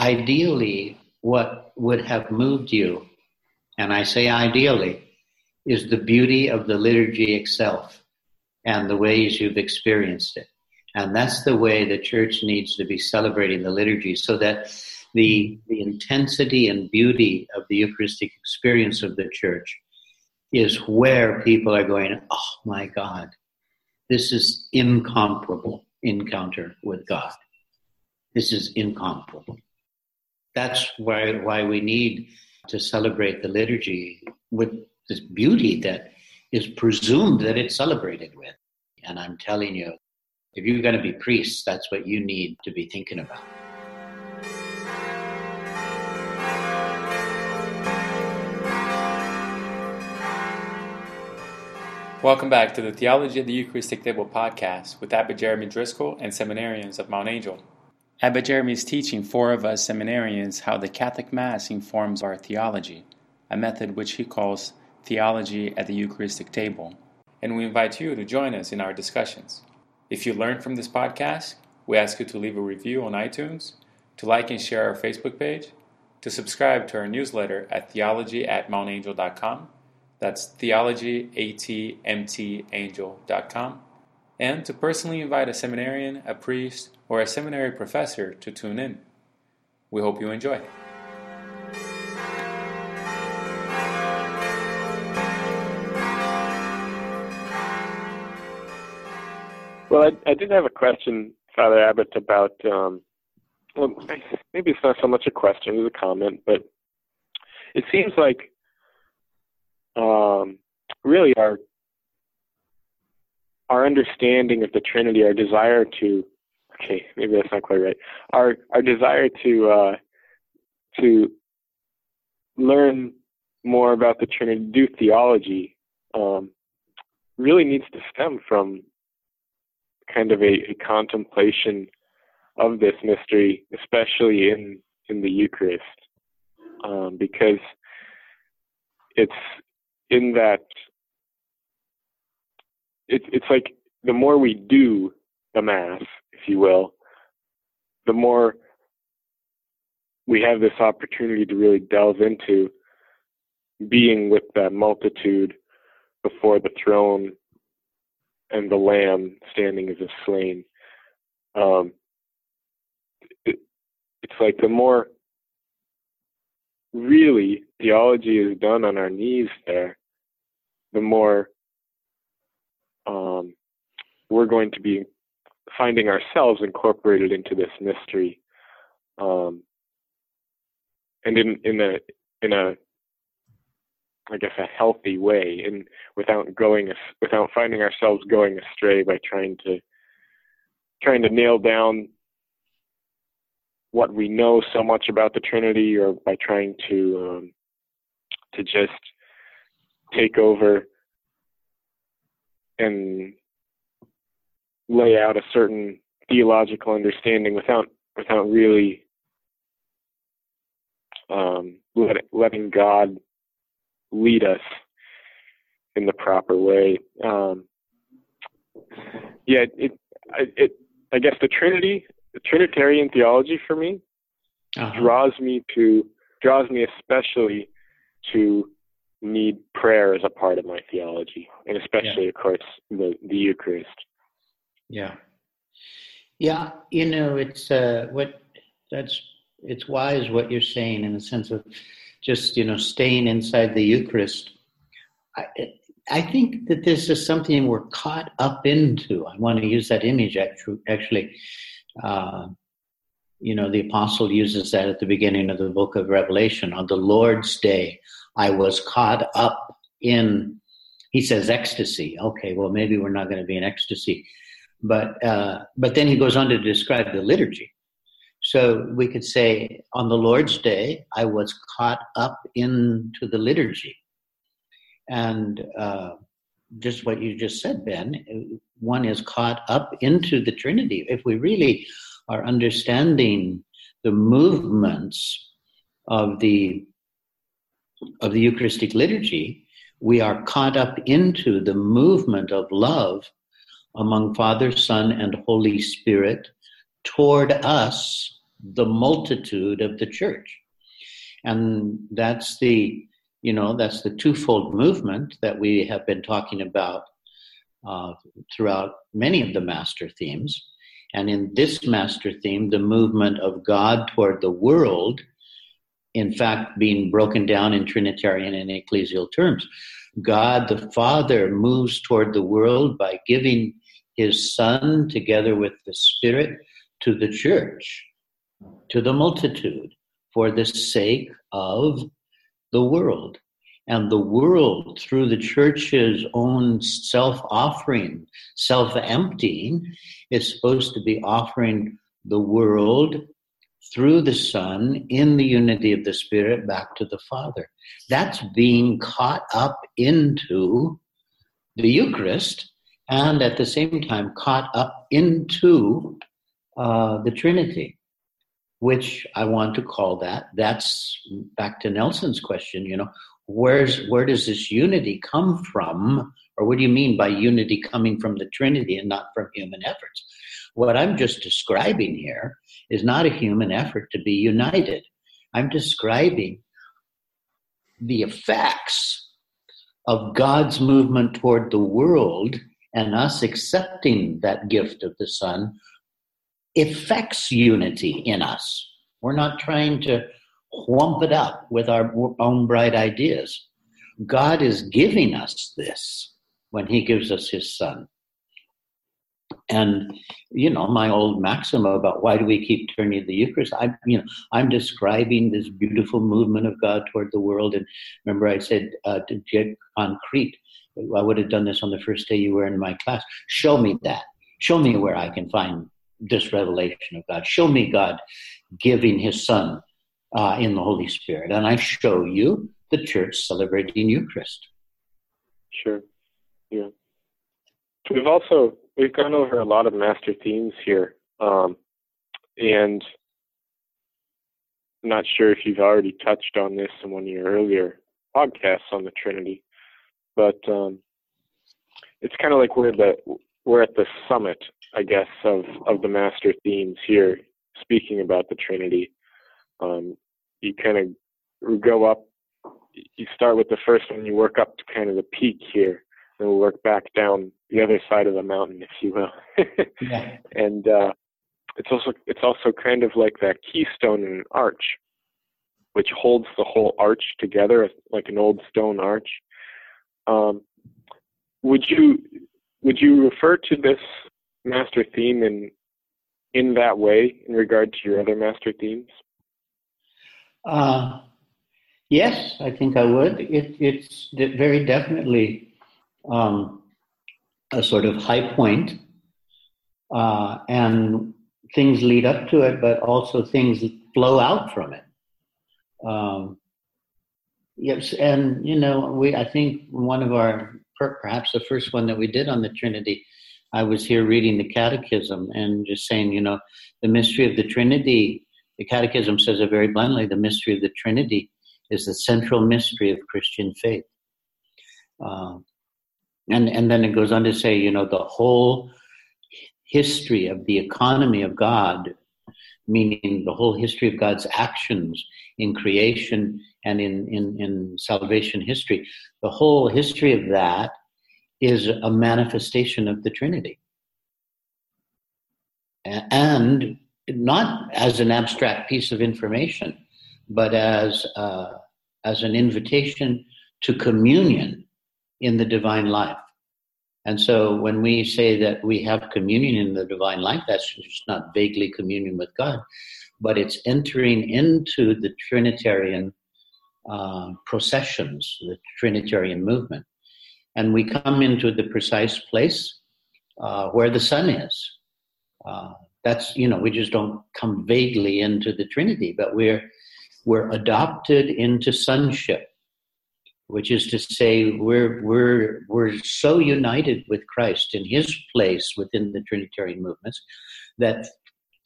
ideally, what would have moved you, and I say ideally, is the beauty of the liturgy itself and the ways you've experienced it. And that's the way the church needs to be celebrating the liturgy so that the, the intensity and beauty of the Eucharistic experience of the church is where people are going, oh my God, this is incomparable encounter with God. This is incomparable. That's why, why we need to celebrate the liturgy with this beauty that is presumed that it's celebrated with. And I'm telling you, if you're going to be priests, that's what you need to be thinking about. Welcome back to the Theology of the Eucharistic Table podcast with Abbot Jeremy Driscoll and seminarians of Mount Angel. Abbot Jeremy is teaching four of us seminarians how the Catholic Mass informs our theology, a method which he calls theology at the Eucharistic table. And we invite you to join us in our discussions. If you learned from this podcast, we ask you to leave a review on iTunes, to like and share our Facebook page, to subscribe to our newsletter at theology at mountangel.com that's theologyatmtangel.com. And to personally invite a seminarian, a priest, or a seminary professor to tune in. We hope you enjoy. Well, I, I did have a question, Father Abbot, about um, well, maybe it's not so much a question as a comment, but it seems like um, really our our understanding of the Trinity, our desire to okay, maybe that's not quite right. Our our desire to uh, to learn more about the Trinity, do theology, um, really needs to stem from kind of a, a, contemplation of this mystery, especially in in the Eucharist, um, because it's in that it's it's like the more we do the mass, if you will, the more we have this opportunity to really delve into being with that multitude before the throne and the lamb standing as a slain. Um, it, it's like the more really theology is done on our knees there, the more um, we're going to be finding ourselves incorporated into this mystery, um, and in in a in a I guess a healthy way, and without going without finding ourselves going astray by trying to trying to nail down what we know so much about the Trinity, or by trying to um, to just take over and lay out a certain theological understanding without without really um, let, letting God lead us in the proper way. Um, yeah, it, it, I guess the Trinity, the Trinitarian theology for me, uh-huh. draws me to draws me especially to need prayer as a part of my theology, and especially, yeah. of course, the the Eucharist. Yeah, yeah. You know, it's uh, what that's it's wise what you're saying in the sense of just you know staying inside the Eucharist. I, I think that this is something we're caught up into. I want to use that image actually. Uh, you know, the apostle uses that at the beginning of the book of Revelation on the Lord's day. I was caught up in, he says, ecstasy. Okay, well, maybe we're not going to be in ecstasy. But, uh, but then he goes on to describe the liturgy. So we could say, on the Lord's Day, I was caught up into the liturgy. And uh, just what you just said, Ben, one is caught up into the Trinity. If we really are understanding the movements of the of the Eucharistic liturgy, we are caught up into the movement of love among Father, Son, and Holy Spirit toward us the multitude of the church. And that's the, you know, that's the twofold movement that we have been talking about uh, throughout many of the master themes. And in this master theme, the movement of God toward the world, in fact, being broken down in Trinitarian and ecclesial terms. God the Father moves toward the world by giving his Son together with the Spirit to the church, to the multitude, for the sake of the world. And the world, through the church's own self offering, self emptying, is supposed to be offering the world through the Son in the unity of the Spirit back to the Father. That's being caught up into the Eucharist and at the same time caught up into uh, the Trinity, which I want to call that. That's back to Nelson's question, you know, where's where does this unity come from? Or what do you mean by unity coming from the Trinity and not from human efforts? What I'm just describing here is not a human effort to be united. I'm describing the effects of God's movement toward the world and us accepting that gift of the Son affects unity in us. We're not trying to whump it up with our own bright ideas. God is giving us this when He gives us His Son. And you know, my old maxim about why do we keep turning the Eucharist? I, you know, I'm describing this beautiful movement of God toward the world. And remember, I said uh, to get concrete. I would have done this on the first day you were in my class. Show me that. Show me where I can find this revelation of God. Show me God giving His Son uh, in the Holy Spirit, and I show you the Church celebrating Eucharist. Sure. Yeah. We've also we've gone over a lot of master themes here, um, and I'm not sure if you've already touched on this in one of your earlier podcasts on the Trinity, but um, it's kind of like we're the we're at the summit, I guess, of of the master themes here, speaking about the Trinity. Um, you kind of go up. You start with the first one. You work up to kind of the peak here, and we'll work back down the other side of the mountain, if you will. yeah. And uh, it's also it's also kind of like that keystone in an arch, which holds the whole arch together, like an old stone arch. Um, would you would you refer to this master theme in in that way in regard to your other master themes? Uh, yes, I think I would. It, it's very definitely um, a sort of high point, uh, and things lead up to it, but also things flow out from it. Um, yes, and you know, we I think one of our perhaps the first one that we did on the Trinity. I was here reading the Catechism and just saying, you know, the mystery of the Trinity. The Catechism says it very bluntly: the mystery of the Trinity is the central mystery of Christian faith. Uh, and and then it goes on to say, you know, the whole history of the economy of God, meaning the whole history of God's actions in creation and in, in, in salvation history, the whole history of that is a manifestation of the Trinity. And not as an abstract piece of information, but as, uh, as an invitation to communion in the divine life. And so when we say that we have communion in the divine life, that's just not vaguely communion with God, but it's entering into the Trinitarian uh, processions, the Trinitarian movement. And we come into the precise place uh, where the Son is. Uh, that's, you know, we just don't come vaguely into the Trinity, but we're, we're adopted into sonship, which is to say we're, we're, we're so united with Christ in his place within the Trinitarian movements that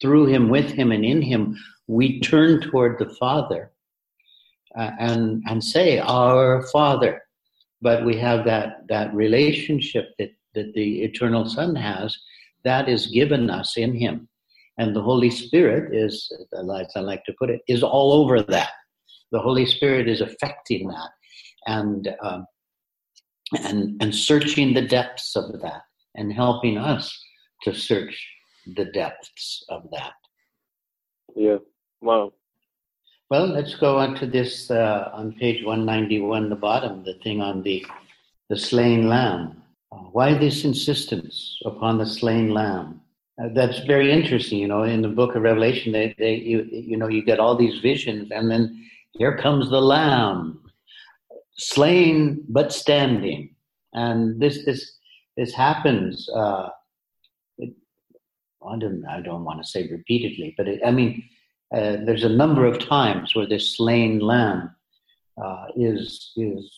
through him, with him, and in him, we turn toward the Father uh, and and say our Father, but we have that that relationship that that the eternal Son has that is given us in Him, And the Holy Spirit is, as I like to put it, is all over that. The Holy Spirit is affecting that and, um, and, and searching the depths of that and helping us to search the depths of that. Yeah. Wow. Well, let's go on to this uh, on page 191, the bottom, the thing on the, the slain lamb. Uh, why this insistence upon the slain lamb? Uh, that's very interesting. You know, in the book of Revelation, they, they you, you know, you get all these visions, and then here comes the lamb, slain but standing. And this, this, this happens. Uh, it, I don't, I don't want to say repeatedly, but it, I mean, uh, there's a number of times where this slain lamb uh, is is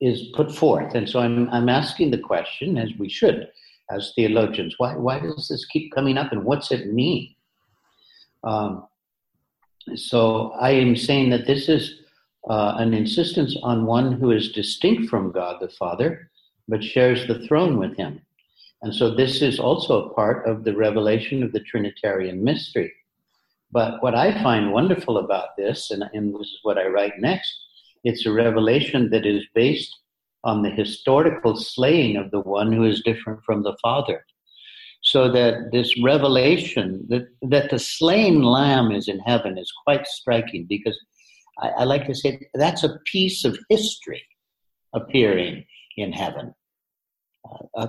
is put forth, and so I'm I'm asking the question, as we should, as theologians, why why does this keep coming up, and what's it mean? Um, so I am saying that this is uh, an insistence on one who is distinct from God the Father, but shares the throne with Him, and so this is also a part of the revelation of the Trinitarian mystery. But what I find wonderful about this, and, and this is what I write next, it's a revelation that is based on the historical slaying of the one who is different from the Father. So that this revelation that, that the slain lamb is in heaven is quite striking because I, I like to say that's a piece of history appearing in heaven. Uh, uh,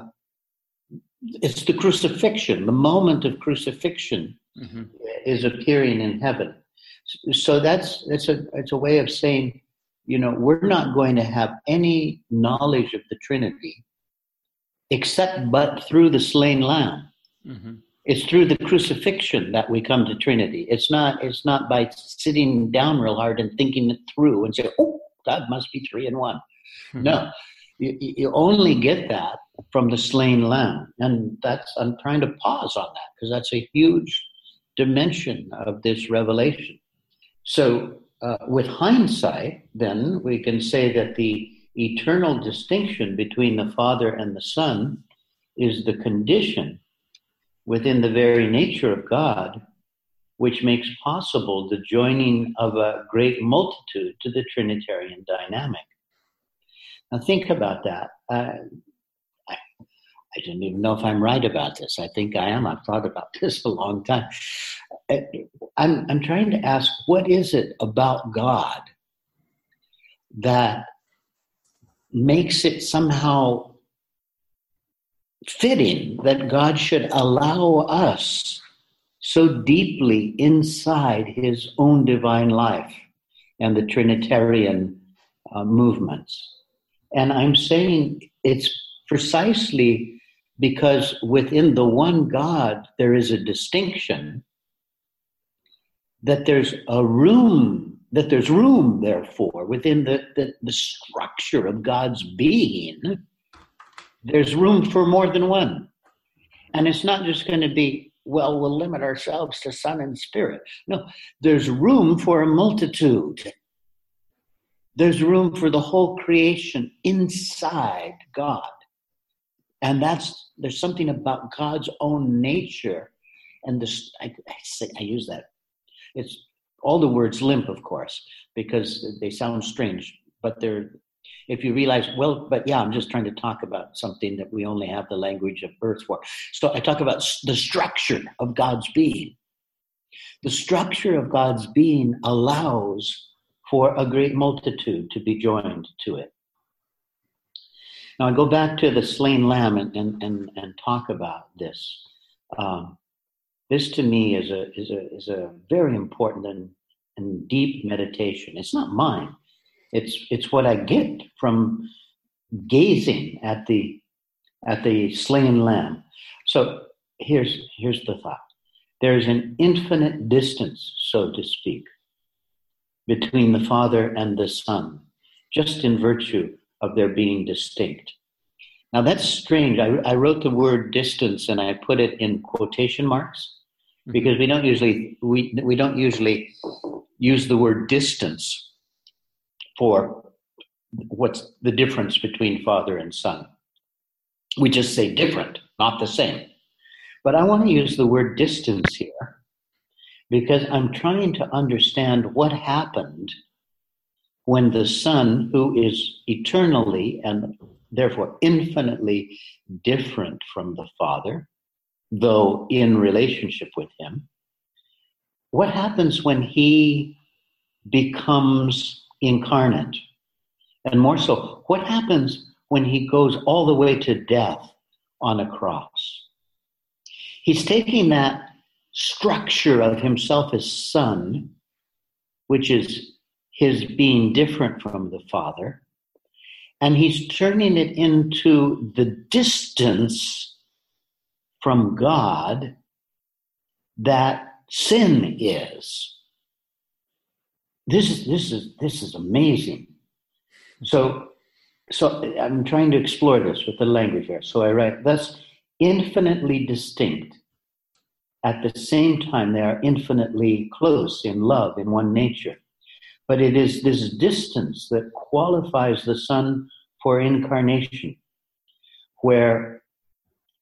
it's the crucifixion, the moment of crucifixion mm-hmm. is appearing in heaven. So that's that's a it's a way of saying, you know, we're not going to have any knowledge of the Trinity except but through the slain lamb. Mm-hmm. It's through the crucifixion that we come to Trinity. It's not it's not by sitting down real hard and thinking it through and say, oh, God must be three in one. Mm-hmm. No, you, you only get that from the slain lamb, and that's I'm trying to pause on that because that's a huge dimension of this revelation. So, uh, with hindsight, then we can say that the eternal distinction between the Father and the Son is the condition within the very nature of God which makes possible the joining of a great multitude to the Trinitarian dynamic. Now, think about that. Uh, I don't even know if I'm right about this. I think I am. I've thought about this a long time. Uh, I'm, I'm trying to ask what is it about God that makes it somehow fitting that God should allow us so deeply inside his own divine life and the Trinitarian uh, movements. And I'm saying it's precisely because within the one God, there is a distinction, that there's a room, that there's room, therefore, within the, the, the structure of God's being, there's room for more than one. And it's not just going to be, well, we'll limit ourselves to Son and Spirit. No, there's room for a multitude. There's room for the whole creation inside God. And that's there's something about God's own nature, and this I, I, say, I use that. It's all the words limp, of course, because they sound strange, but they're. If you realize, well, but yeah, I'm just trying to talk about something that we only have the language of earth for. So I talk about the structure of God's being. The structure of God's being allows for a great multitude to be joined to it. Now I go back to the slain lamb and, and, and, and talk about this. Um, this to me is a, is a, is a very important and, and deep meditation. It's not mine. It's, it's what I get from gazing at the, at the slain lamb. So here's, here's the thought. There's an infinite distance, so to speak, between the Father and the Son, just in virtue of their being distinct. Now that's strange. I, I wrote the word distance and I put it in quotation marks mm-hmm. because we don't usually we we don't usually use the word distance for what's the difference between father and son. We just say different, not the same. But I want to use the word distance here because I'm trying to understand what happened when the Son, who is eternally and therefore infinitely different from the Father, though in relationship with Him, what happens when He becomes incarnate? And more so, what happens when He goes all the way to death on a cross? He's taking that structure of Himself as Son, which is his being different from the Father, and he's turning it into the distance from God that sin is. This is this is this is amazing. So so I'm trying to explore this with the language here. So I write thus infinitely distinct. At the same time, they are infinitely close in love, in one nature. But it is this distance that qualifies the Son for incarnation, where,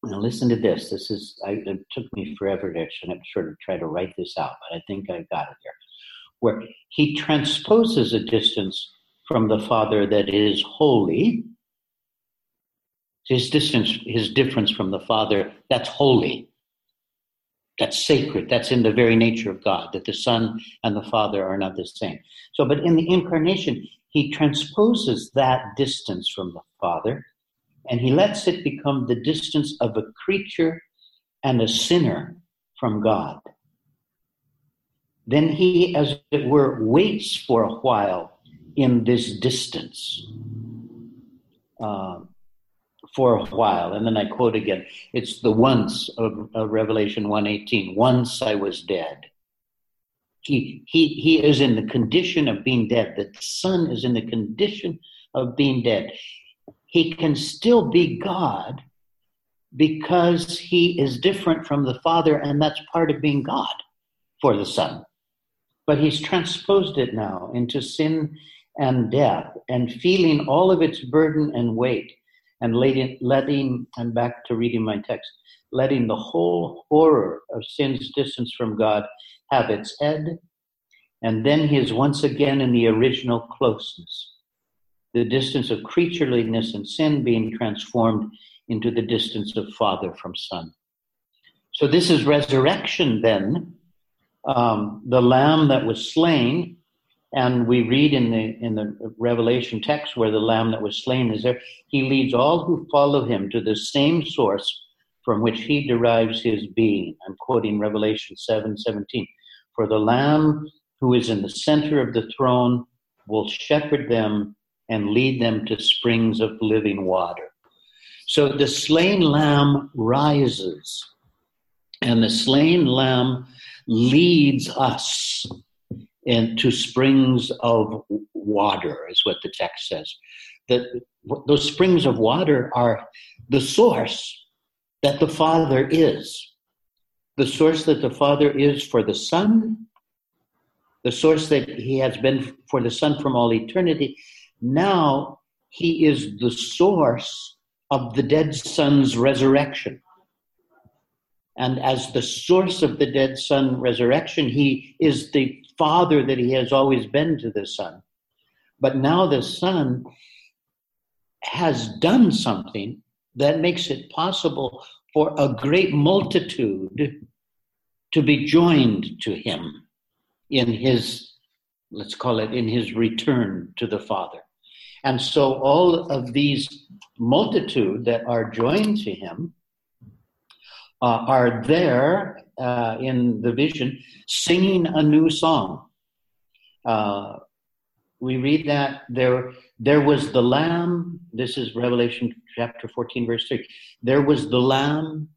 now listen to this. This is, I, it took me forever to sort of try to write this out, but I think I've got it here. Where he transposes a distance from the Father that is holy, his distance, his difference from the Father, that's holy that's sacred. That's in the very nature of God, that the Son and the Father are not the same. So, but in the incarnation, he transposes that distance from the Father and he lets it become the distance of a creature and a sinner from God. Then he, as it were, waits for a while in this distance. Uh, for a while. And then I quote again, it's the once of, of Revelation 118, once I was dead. He, he, he is in the condition of being dead. The Son is in the condition of being dead. He can still be God because he is different from the Father, and that's part of being God for the Son. But he's transposed it now into sin and death and feeling all of its burden and weight and letting, letting, I'm back to reading my text, letting the whole horror of sin's distance from God have its head, and then he is once again in the original closeness, the distance of creatureliness and sin being transformed into the distance of Father from Son. So this is resurrection then. Um, the lamb that was slain and we read in the in the Revelation text where the Lamb that was slain is there. He leads all who follow him to the same source from which he derives his being. I'm quoting Revelation 7 17. For the Lamb who is in the center of the throne will shepherd them and lead them to springs of living water. So the slain lamb rises, and the slain lamb leads us into springs of water, is what the text says. That those springs of water are the source that the Father is. The source that the Father is for the Son, the source that He has been for the Son from all eternity. Now He is the source of the dead Son's resurrection. And as the source of the dead Son resurrection, He is the father that he has always been to the son. But now the son has done something that makes it possible for a great multitude to be joined to him in his, let's call it, in his return to the Father. And so all of these multitude that are joined to him uh, are there uh, in the vision singing a new song. Uh, we read that there, there was the Lamb. This is Revelation chapter 14, verse 3. There was the Lamb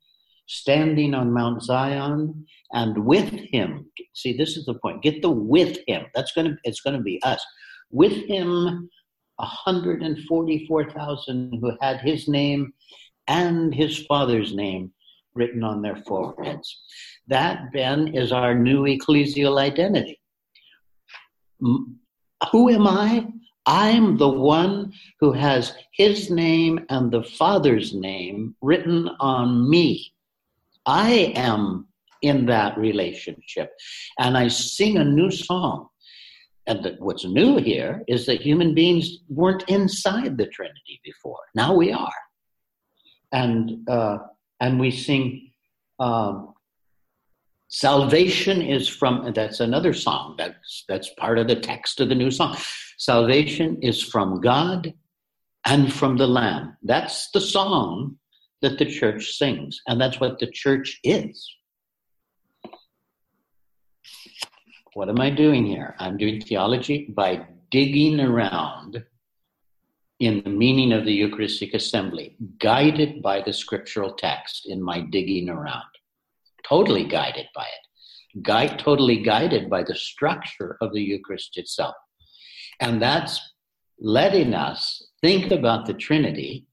standing on Mount Zion, and with him, see, this is the point. Get the with him. That's going to, it's going to be us. With him, 144,000 who had his name and his father's name written on their foreheads. That, Ben, is our new ecclesial identity. Who am I? I'm the one who has his name and the Father's name written on me. I am in that relationship. And I sing a new song. And the, what's new here is that human beings weren't inside the Trinity before. Now we are. And, uh, and we sing, um, Salvation is from, that's another song. That's, that's part of the text of the new song. Salvation is from God and from the Lamb. That's the song that the church sings, and that's what the church is. What am I doing here? I'm doing theology by digging around in the meaning of the Eucharistic assembly, guided by the scriptural text in my digging around. Totally guided by it. Guide, totally guided by the structure of the Eucharist itself. And that's letting us think about the Trinity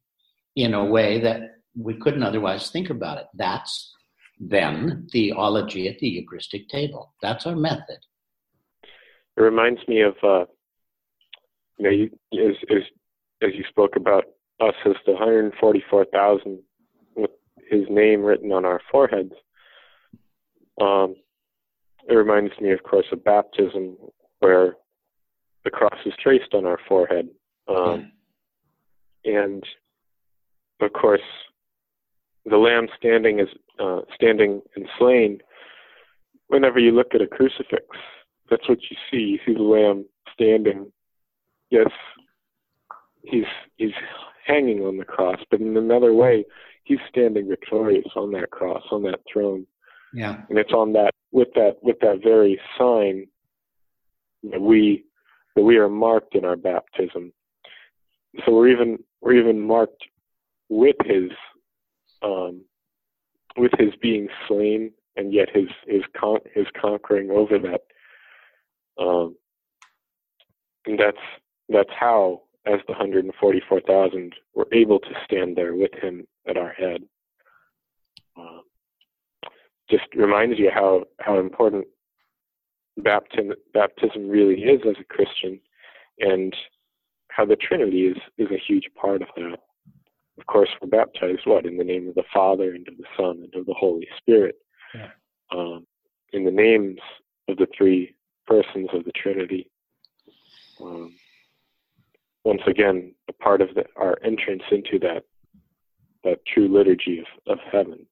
in a way that we couldn't otherwise think about it. That's then theology at the Eucharistic table. That's our method. It reminds me of, uh, you know, you, as, as, as you spoke about us as the 144,000 with his name written on our foreheads. Um, it reminds me, of course, of baptism, where the cross is traced on our forehead. Um, and of course, the lamb standing is uh, standing and slain. Whenever you look at a crucifix, that's what you see. You see the lamb standing. Yes, he's he's hanging on the cross, but in another way, he's standing victorious on that cross, on that throne. Yeah. And it's on that with that with that very sign that we that we are marked in our baptism. So we're even we're even marked with his um, with his being slain and yet his his con- his conquering over that. Um, and that's that's how, as the hundred and forty four thousand, we're able to stand there with him at our head. Um, just reminds you how how important baptism baptism really is as a Christian, and how the Trinity is is a huge part of that. Of course, we're baptized what in the name of the Father and of the Son and of the Holy Spirit. Yeah. Um, in the names of the three persons of the Trinity. Um, once again, a part of the, our entrance into that that true liturgy of, of heaven.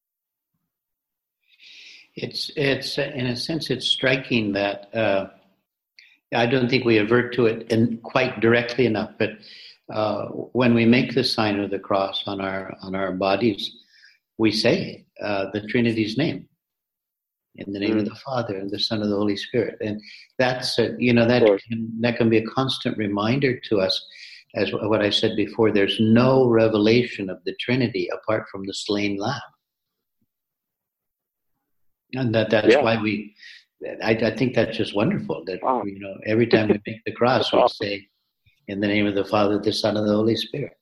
It's it's in a sense it's striking that uh, I don't think we avert to it in quite directly enough, but uh, when we make the sign of the cross on our on our bodies, we say uh, the Trinity's name in the name mm. of the Father and the Son of the Holy Spirit, and that's a, you know that can, that can be a constant reminder to us. As what I said before, there's no revelation of the Trinity apart from the slain Lamb and that that's yeah. why we I, I, think that's just wonderful that wow. you know every time we make the cross we awesome. say in the name of the father the son and the holy spirit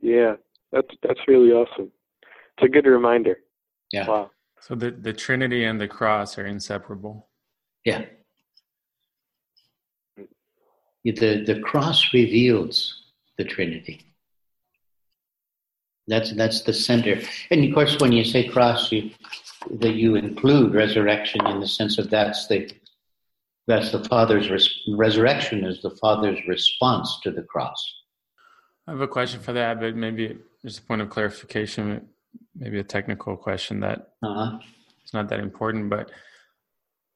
yeah that's that's really awesome it's a good reminder yeah wow so the the trinity and the cross are inseparable. Yeah. The the cross reveals the trinity. That's that's the center. And of course when you say cross you that you include resurrection in the sense of that's the that's the father's res- resurrection is the father's response to the cross. I have a question for that but maybe just a point of clarification maybe a technical question that uh-huh. it's not that important but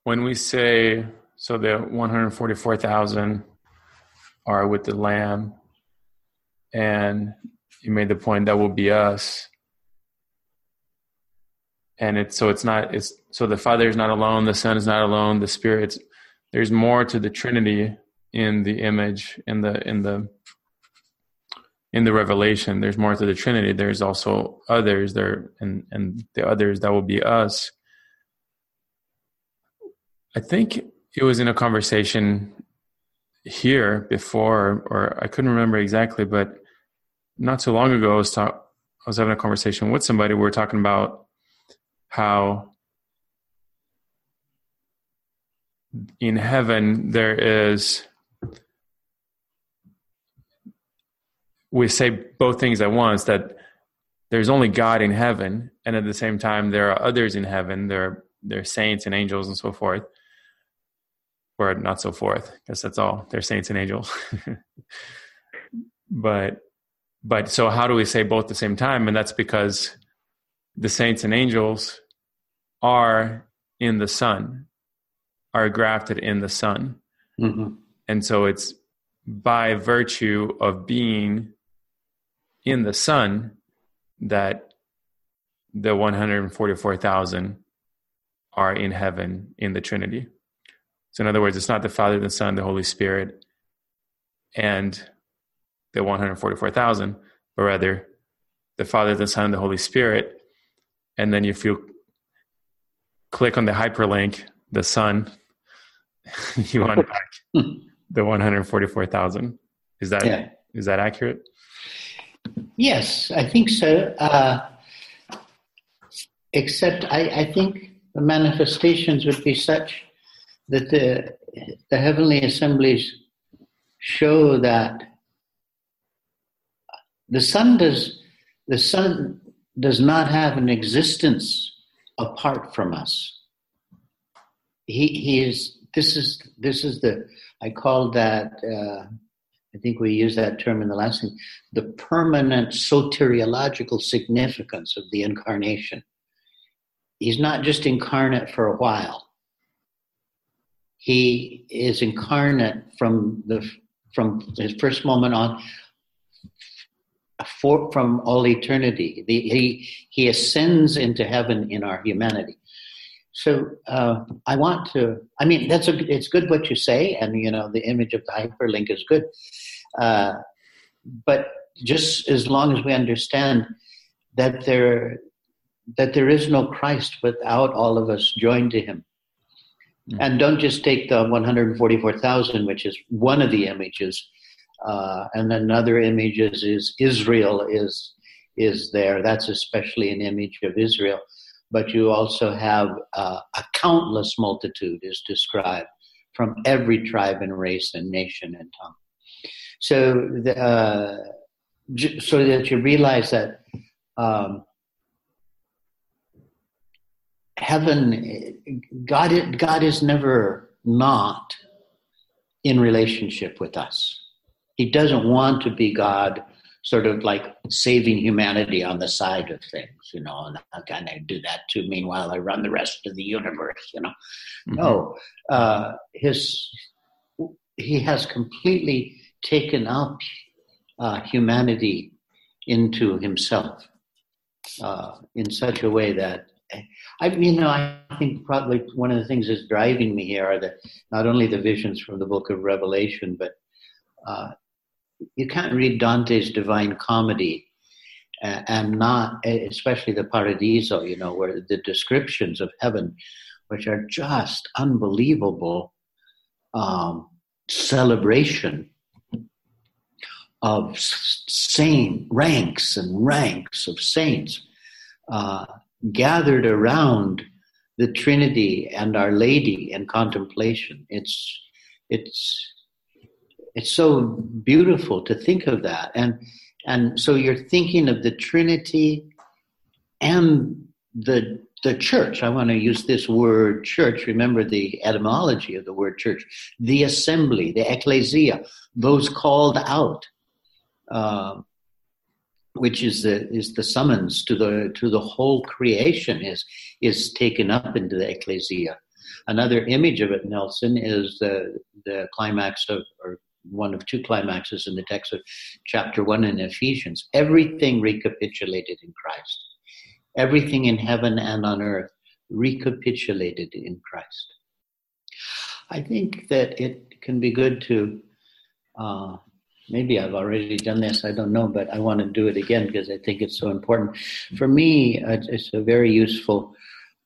when we say so the 144000 are with the lamb and you made the point that will be us and it's so it's not it's so the father is not alone the son is not alone the spirit there's more to the trinity in the image in the in the in the revelation there's more to the trinity. There's also others there and and the others that will be us. I think it was in a conversation here before or i couldn't remember exactly but not too long ago i was talk i was having a conversation with somebody. We were talking about how in heaven there is we say both things at once that there's only God in heaven, and at the same time there are others in heaven. There are there are saints and angels and so forth, or not so forth. Guess that's all. They're saints and angels. but but so how do we say both at the same time? And that's because the saints and angels are in the Son, are grafted in the Son. Mm-hmm. And so it's by virtue of being in the Son that the 144,000 are in heaven in the Trinity. So, in other words, it's not the Father, the Son, the Holy Spirit, and the 144,000, but rather the Father, the Son, and the Holy Spirit. And then if you click on the hyperlink, the Son, you unpack hmm. the 144,000. Is that yeah. is that accurate? Yes, I think so. Uh, except I, I think the manifestations would be such that the the heavenly assemblies show that the Son does the Son does not have an existence apart from us. He he is this is this is the I call that uh, I think we use that term in the last thing the permanent soteriological significance of the incarnation. He's not just incarnate for a while. He is incarnate from the from his first moment on for, from all eternity. The, he, he ascends into heaven in our humanity. So uh, I want to. I mean, that's a. It's good what you say, and you know, the image of the hyperlink is good. Uh, but just as long as we understand that there that there is no Christ without all of us joined to Him, mm-hmm. and don't just take the one hundred forty-four thousand, which is one of the images uh, and another image is, is Israel is is there. That's especially an image of Israel. But you also have uh, a countless multitude is described from every tribe and race and nation and tongue. So, the, uh, so that you realize that um, heaven, God, God is never not in relationship with us. He doesn't want to be God, sort of like saving humanity on the side of things, you know, and how can I do that too? Meanwhile, I run the rest of the universe, you know. Mm-hmm. No, uh, his he has completely taken up uh, humanity into himself uh, in such a way that I, you know, I think probably one of the things that's driving me here are the not only the visions from the Book of Revelation, but uh, you can't read Dante's Divine Comedy and not, especially the Paradiso, you know, where the descriptions of heaven, which are just unbelievable um, celebration of saint ranks and ranks of saints uh, gathered around the Trinity and Our Lady in contemplation. It's it's it's so beautiful to think of that. And and so you're thinking of the trinity and the the church. I want to use this word church. Remember the etymology of the word church. The assembly the ecclesia those called out uh, which is the is the summons to the to the whole creation is is taken up into the ecclesia. Another image of it nelson is the the climax of or one of two climaxes in the text of chapter one in Ephesians. Everything recapitulated in Christ. Everything in heaven and on earth recapitulated in Christ. I think that it can be good to, uh, maybe I've already done this, I don't know, but I want to do it again because I think it's so important. For me, it's a very useful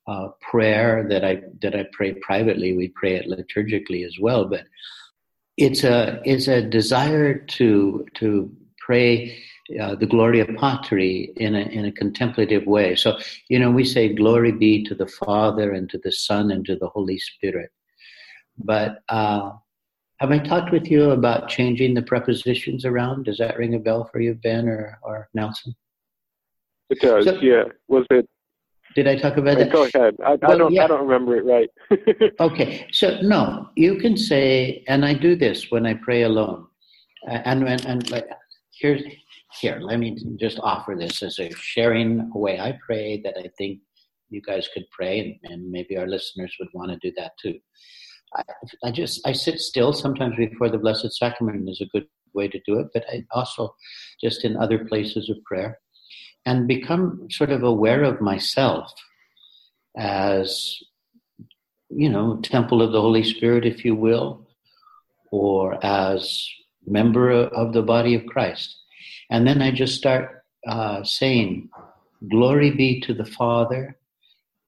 uh, prayer that I that I pray privately. We pray it liturgically as well, but it's a it's a desire to to pray uh, the Gloria Patri in a in a contemplative way. So you know we say glory be to the Father and to the Son and to the Holy Spirit. But uh, have I talked with you about changing the prepositions around? Does that ring a bell for you, Ben or or Nelson? It does. So, yeah. Was it? Did I talk about that? Go ahead. I, well, I don't. Yeah. I don't remember it right. okay. So no, you can say, and I do this when I pray alone, uh, and and and like here's here. Let me just offer this as a sharing a way I pray that I think you guys could pray, and, and maybe our listeners would want to do that too. I, I just I sit still sometimes before the Blessed Sacrament is a good way to do it, but I also just in other places of prayer and become sort of aware of myself as you know temple of the holy spirit if you will or as member of the body of christ. And then i just start uh, saying glory be to the father.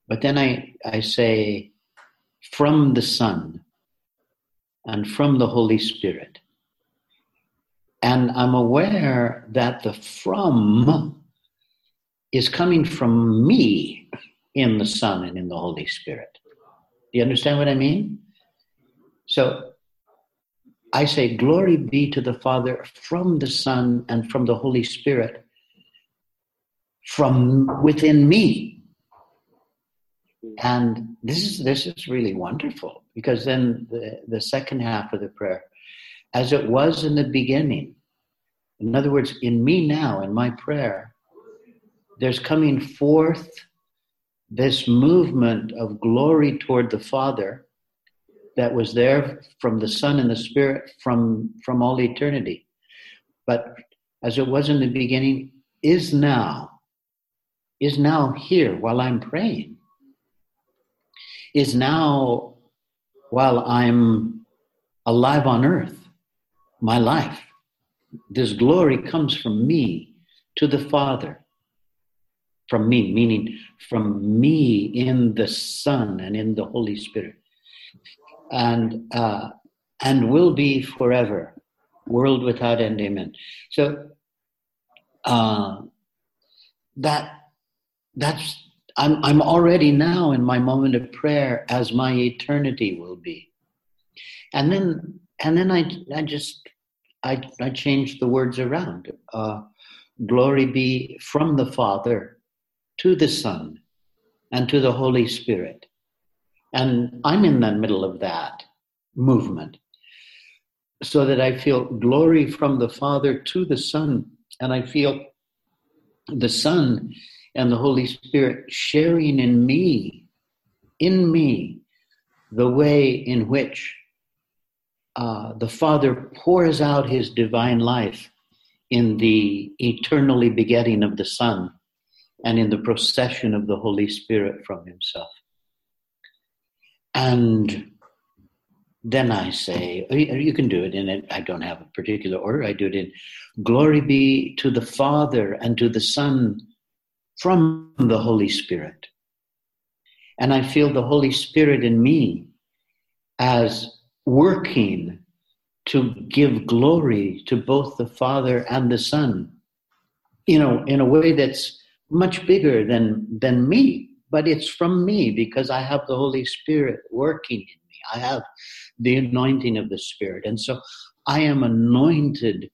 But then i i say from the son and from the holy spirit. And i'm aware that the from is coming from me in the Son and in the Holy Spirit. Do you understand what I mean? So I say, Glory be to the Father from the Son and from the Holy Spirit from within me. And this is this is really wonderful because then the, the second half of the prayer, as it was in the beginning, in other words, in me now, in my prayer, there's coming forth this movement of glory toward the Father that was there from the Son and the Spirit from, from all eternity. But as it was in the beginning, is now, is now here while I'm praying, is now while I'm alive on earth, my life. This glory comes from me to the Father from me, meaning from me in the Son and in the Holy Spirit, and uh, and will be forever, world without end. Amen. So uh, that that's I'm I'm already now in my moment of prayer as my eternity will be, and then and then I I just I I changed the words around. Uh, glory be from the Father to the Son and to the Holy Spirit. And I'm in the middle of that movement so that I feel glory from the Father to the Son, and I feel the Son and the Holy Spirit sharing in me, in me, the way in which uh, the Father pours out his divine life in the eternally begetting of the Son and in the procession of the Holy Spirit from Himself. And then I say, you can do it in it. I don't have a particular order. I do it in glory be to the Father and to the Son from the Holy Spirit. And I feel the Holy Spirit in me as working to give glory to both the Father and the Son, you know, in a way that's much bigger than than me but it's from me because i have the holy spirit working in me. I have the anointing of the spirit. And so i am anointed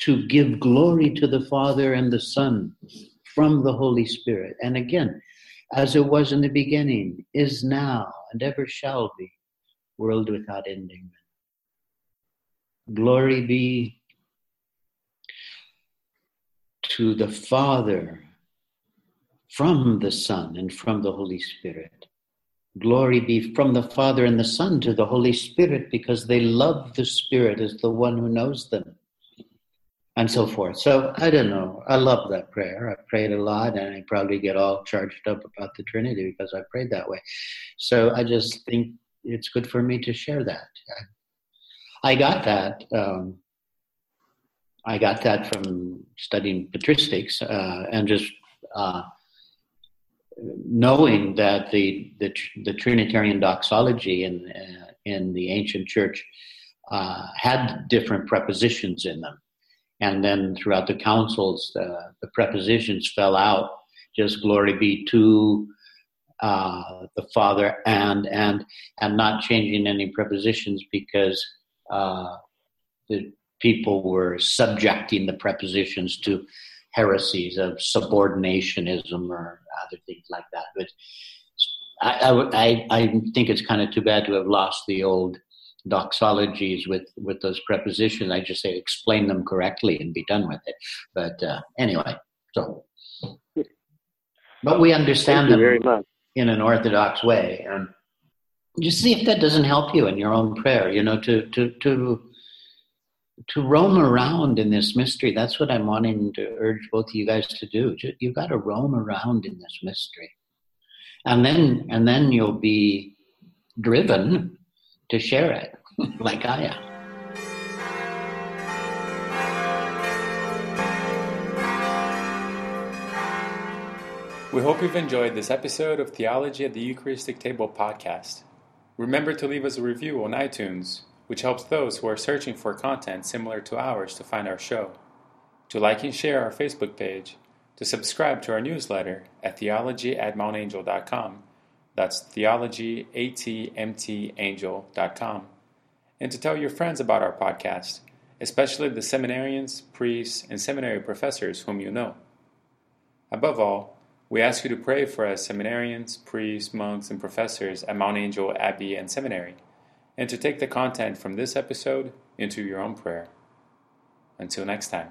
to give glory to the father and the son from the holy spirit. And again as it was in the beginning is now and ever shall be world without ending. Glory be to the father from the Son and from the Holy Spirit. Glory be from the Father and the Son to the Holy Spirit because they love the Spirit as the one who knows them. And so forth. So I don't know. I love that prayer. I prayed a lot and I probably get all charged up about the Trinity because I prayed that way. So I just think it's good for me to share that. I got that. Um, I got that from studying patristics uh, and just uh, knowing that the, the, the Trinitarian doxology in, uh, in the ancient church uh, had different prepositions in them. And then throughout the councils, the, the prepositions fell out. Just glory be to uh, the Father and and and not changing any prepositions because uh, the people were subjecting the prepositions to heresies of subordinationism or other things like that. But I, I, I think it's kind of too bad to have lost the old doxologies with, with those prepositions. I just say explain them correctly and be done with it. But uh, anyway, so. But we understand them very much. in an orthodox way. And just see if that doesn't help you in your own prayer, you know, to, to, to, to roam around in this mystery. That's what I'm wanting to urge both of you guys to do. You've got to roam around in this mystery. And then, and then you'll be driven to share it like I am. We hope you've enjoyed this episode of Theology at the Eucharistic Table podcast. Remember to leave us a review on iTunes, which helps those who are searching for content similar to ours to find our show, to like and share our Facebook page, to subscribe to our newsletter at theology at mountangel.com. That's theologyatmtangel.com. And to tell your friends about our podcast, especially the seminarians, priests, and seminary professors whom you know. Above all, we ask you to pray for us seminarians, priests, monks, and professors at Mount Angel Abbey and Seminary, and to take the content from this episode into your own prayer. Until next time.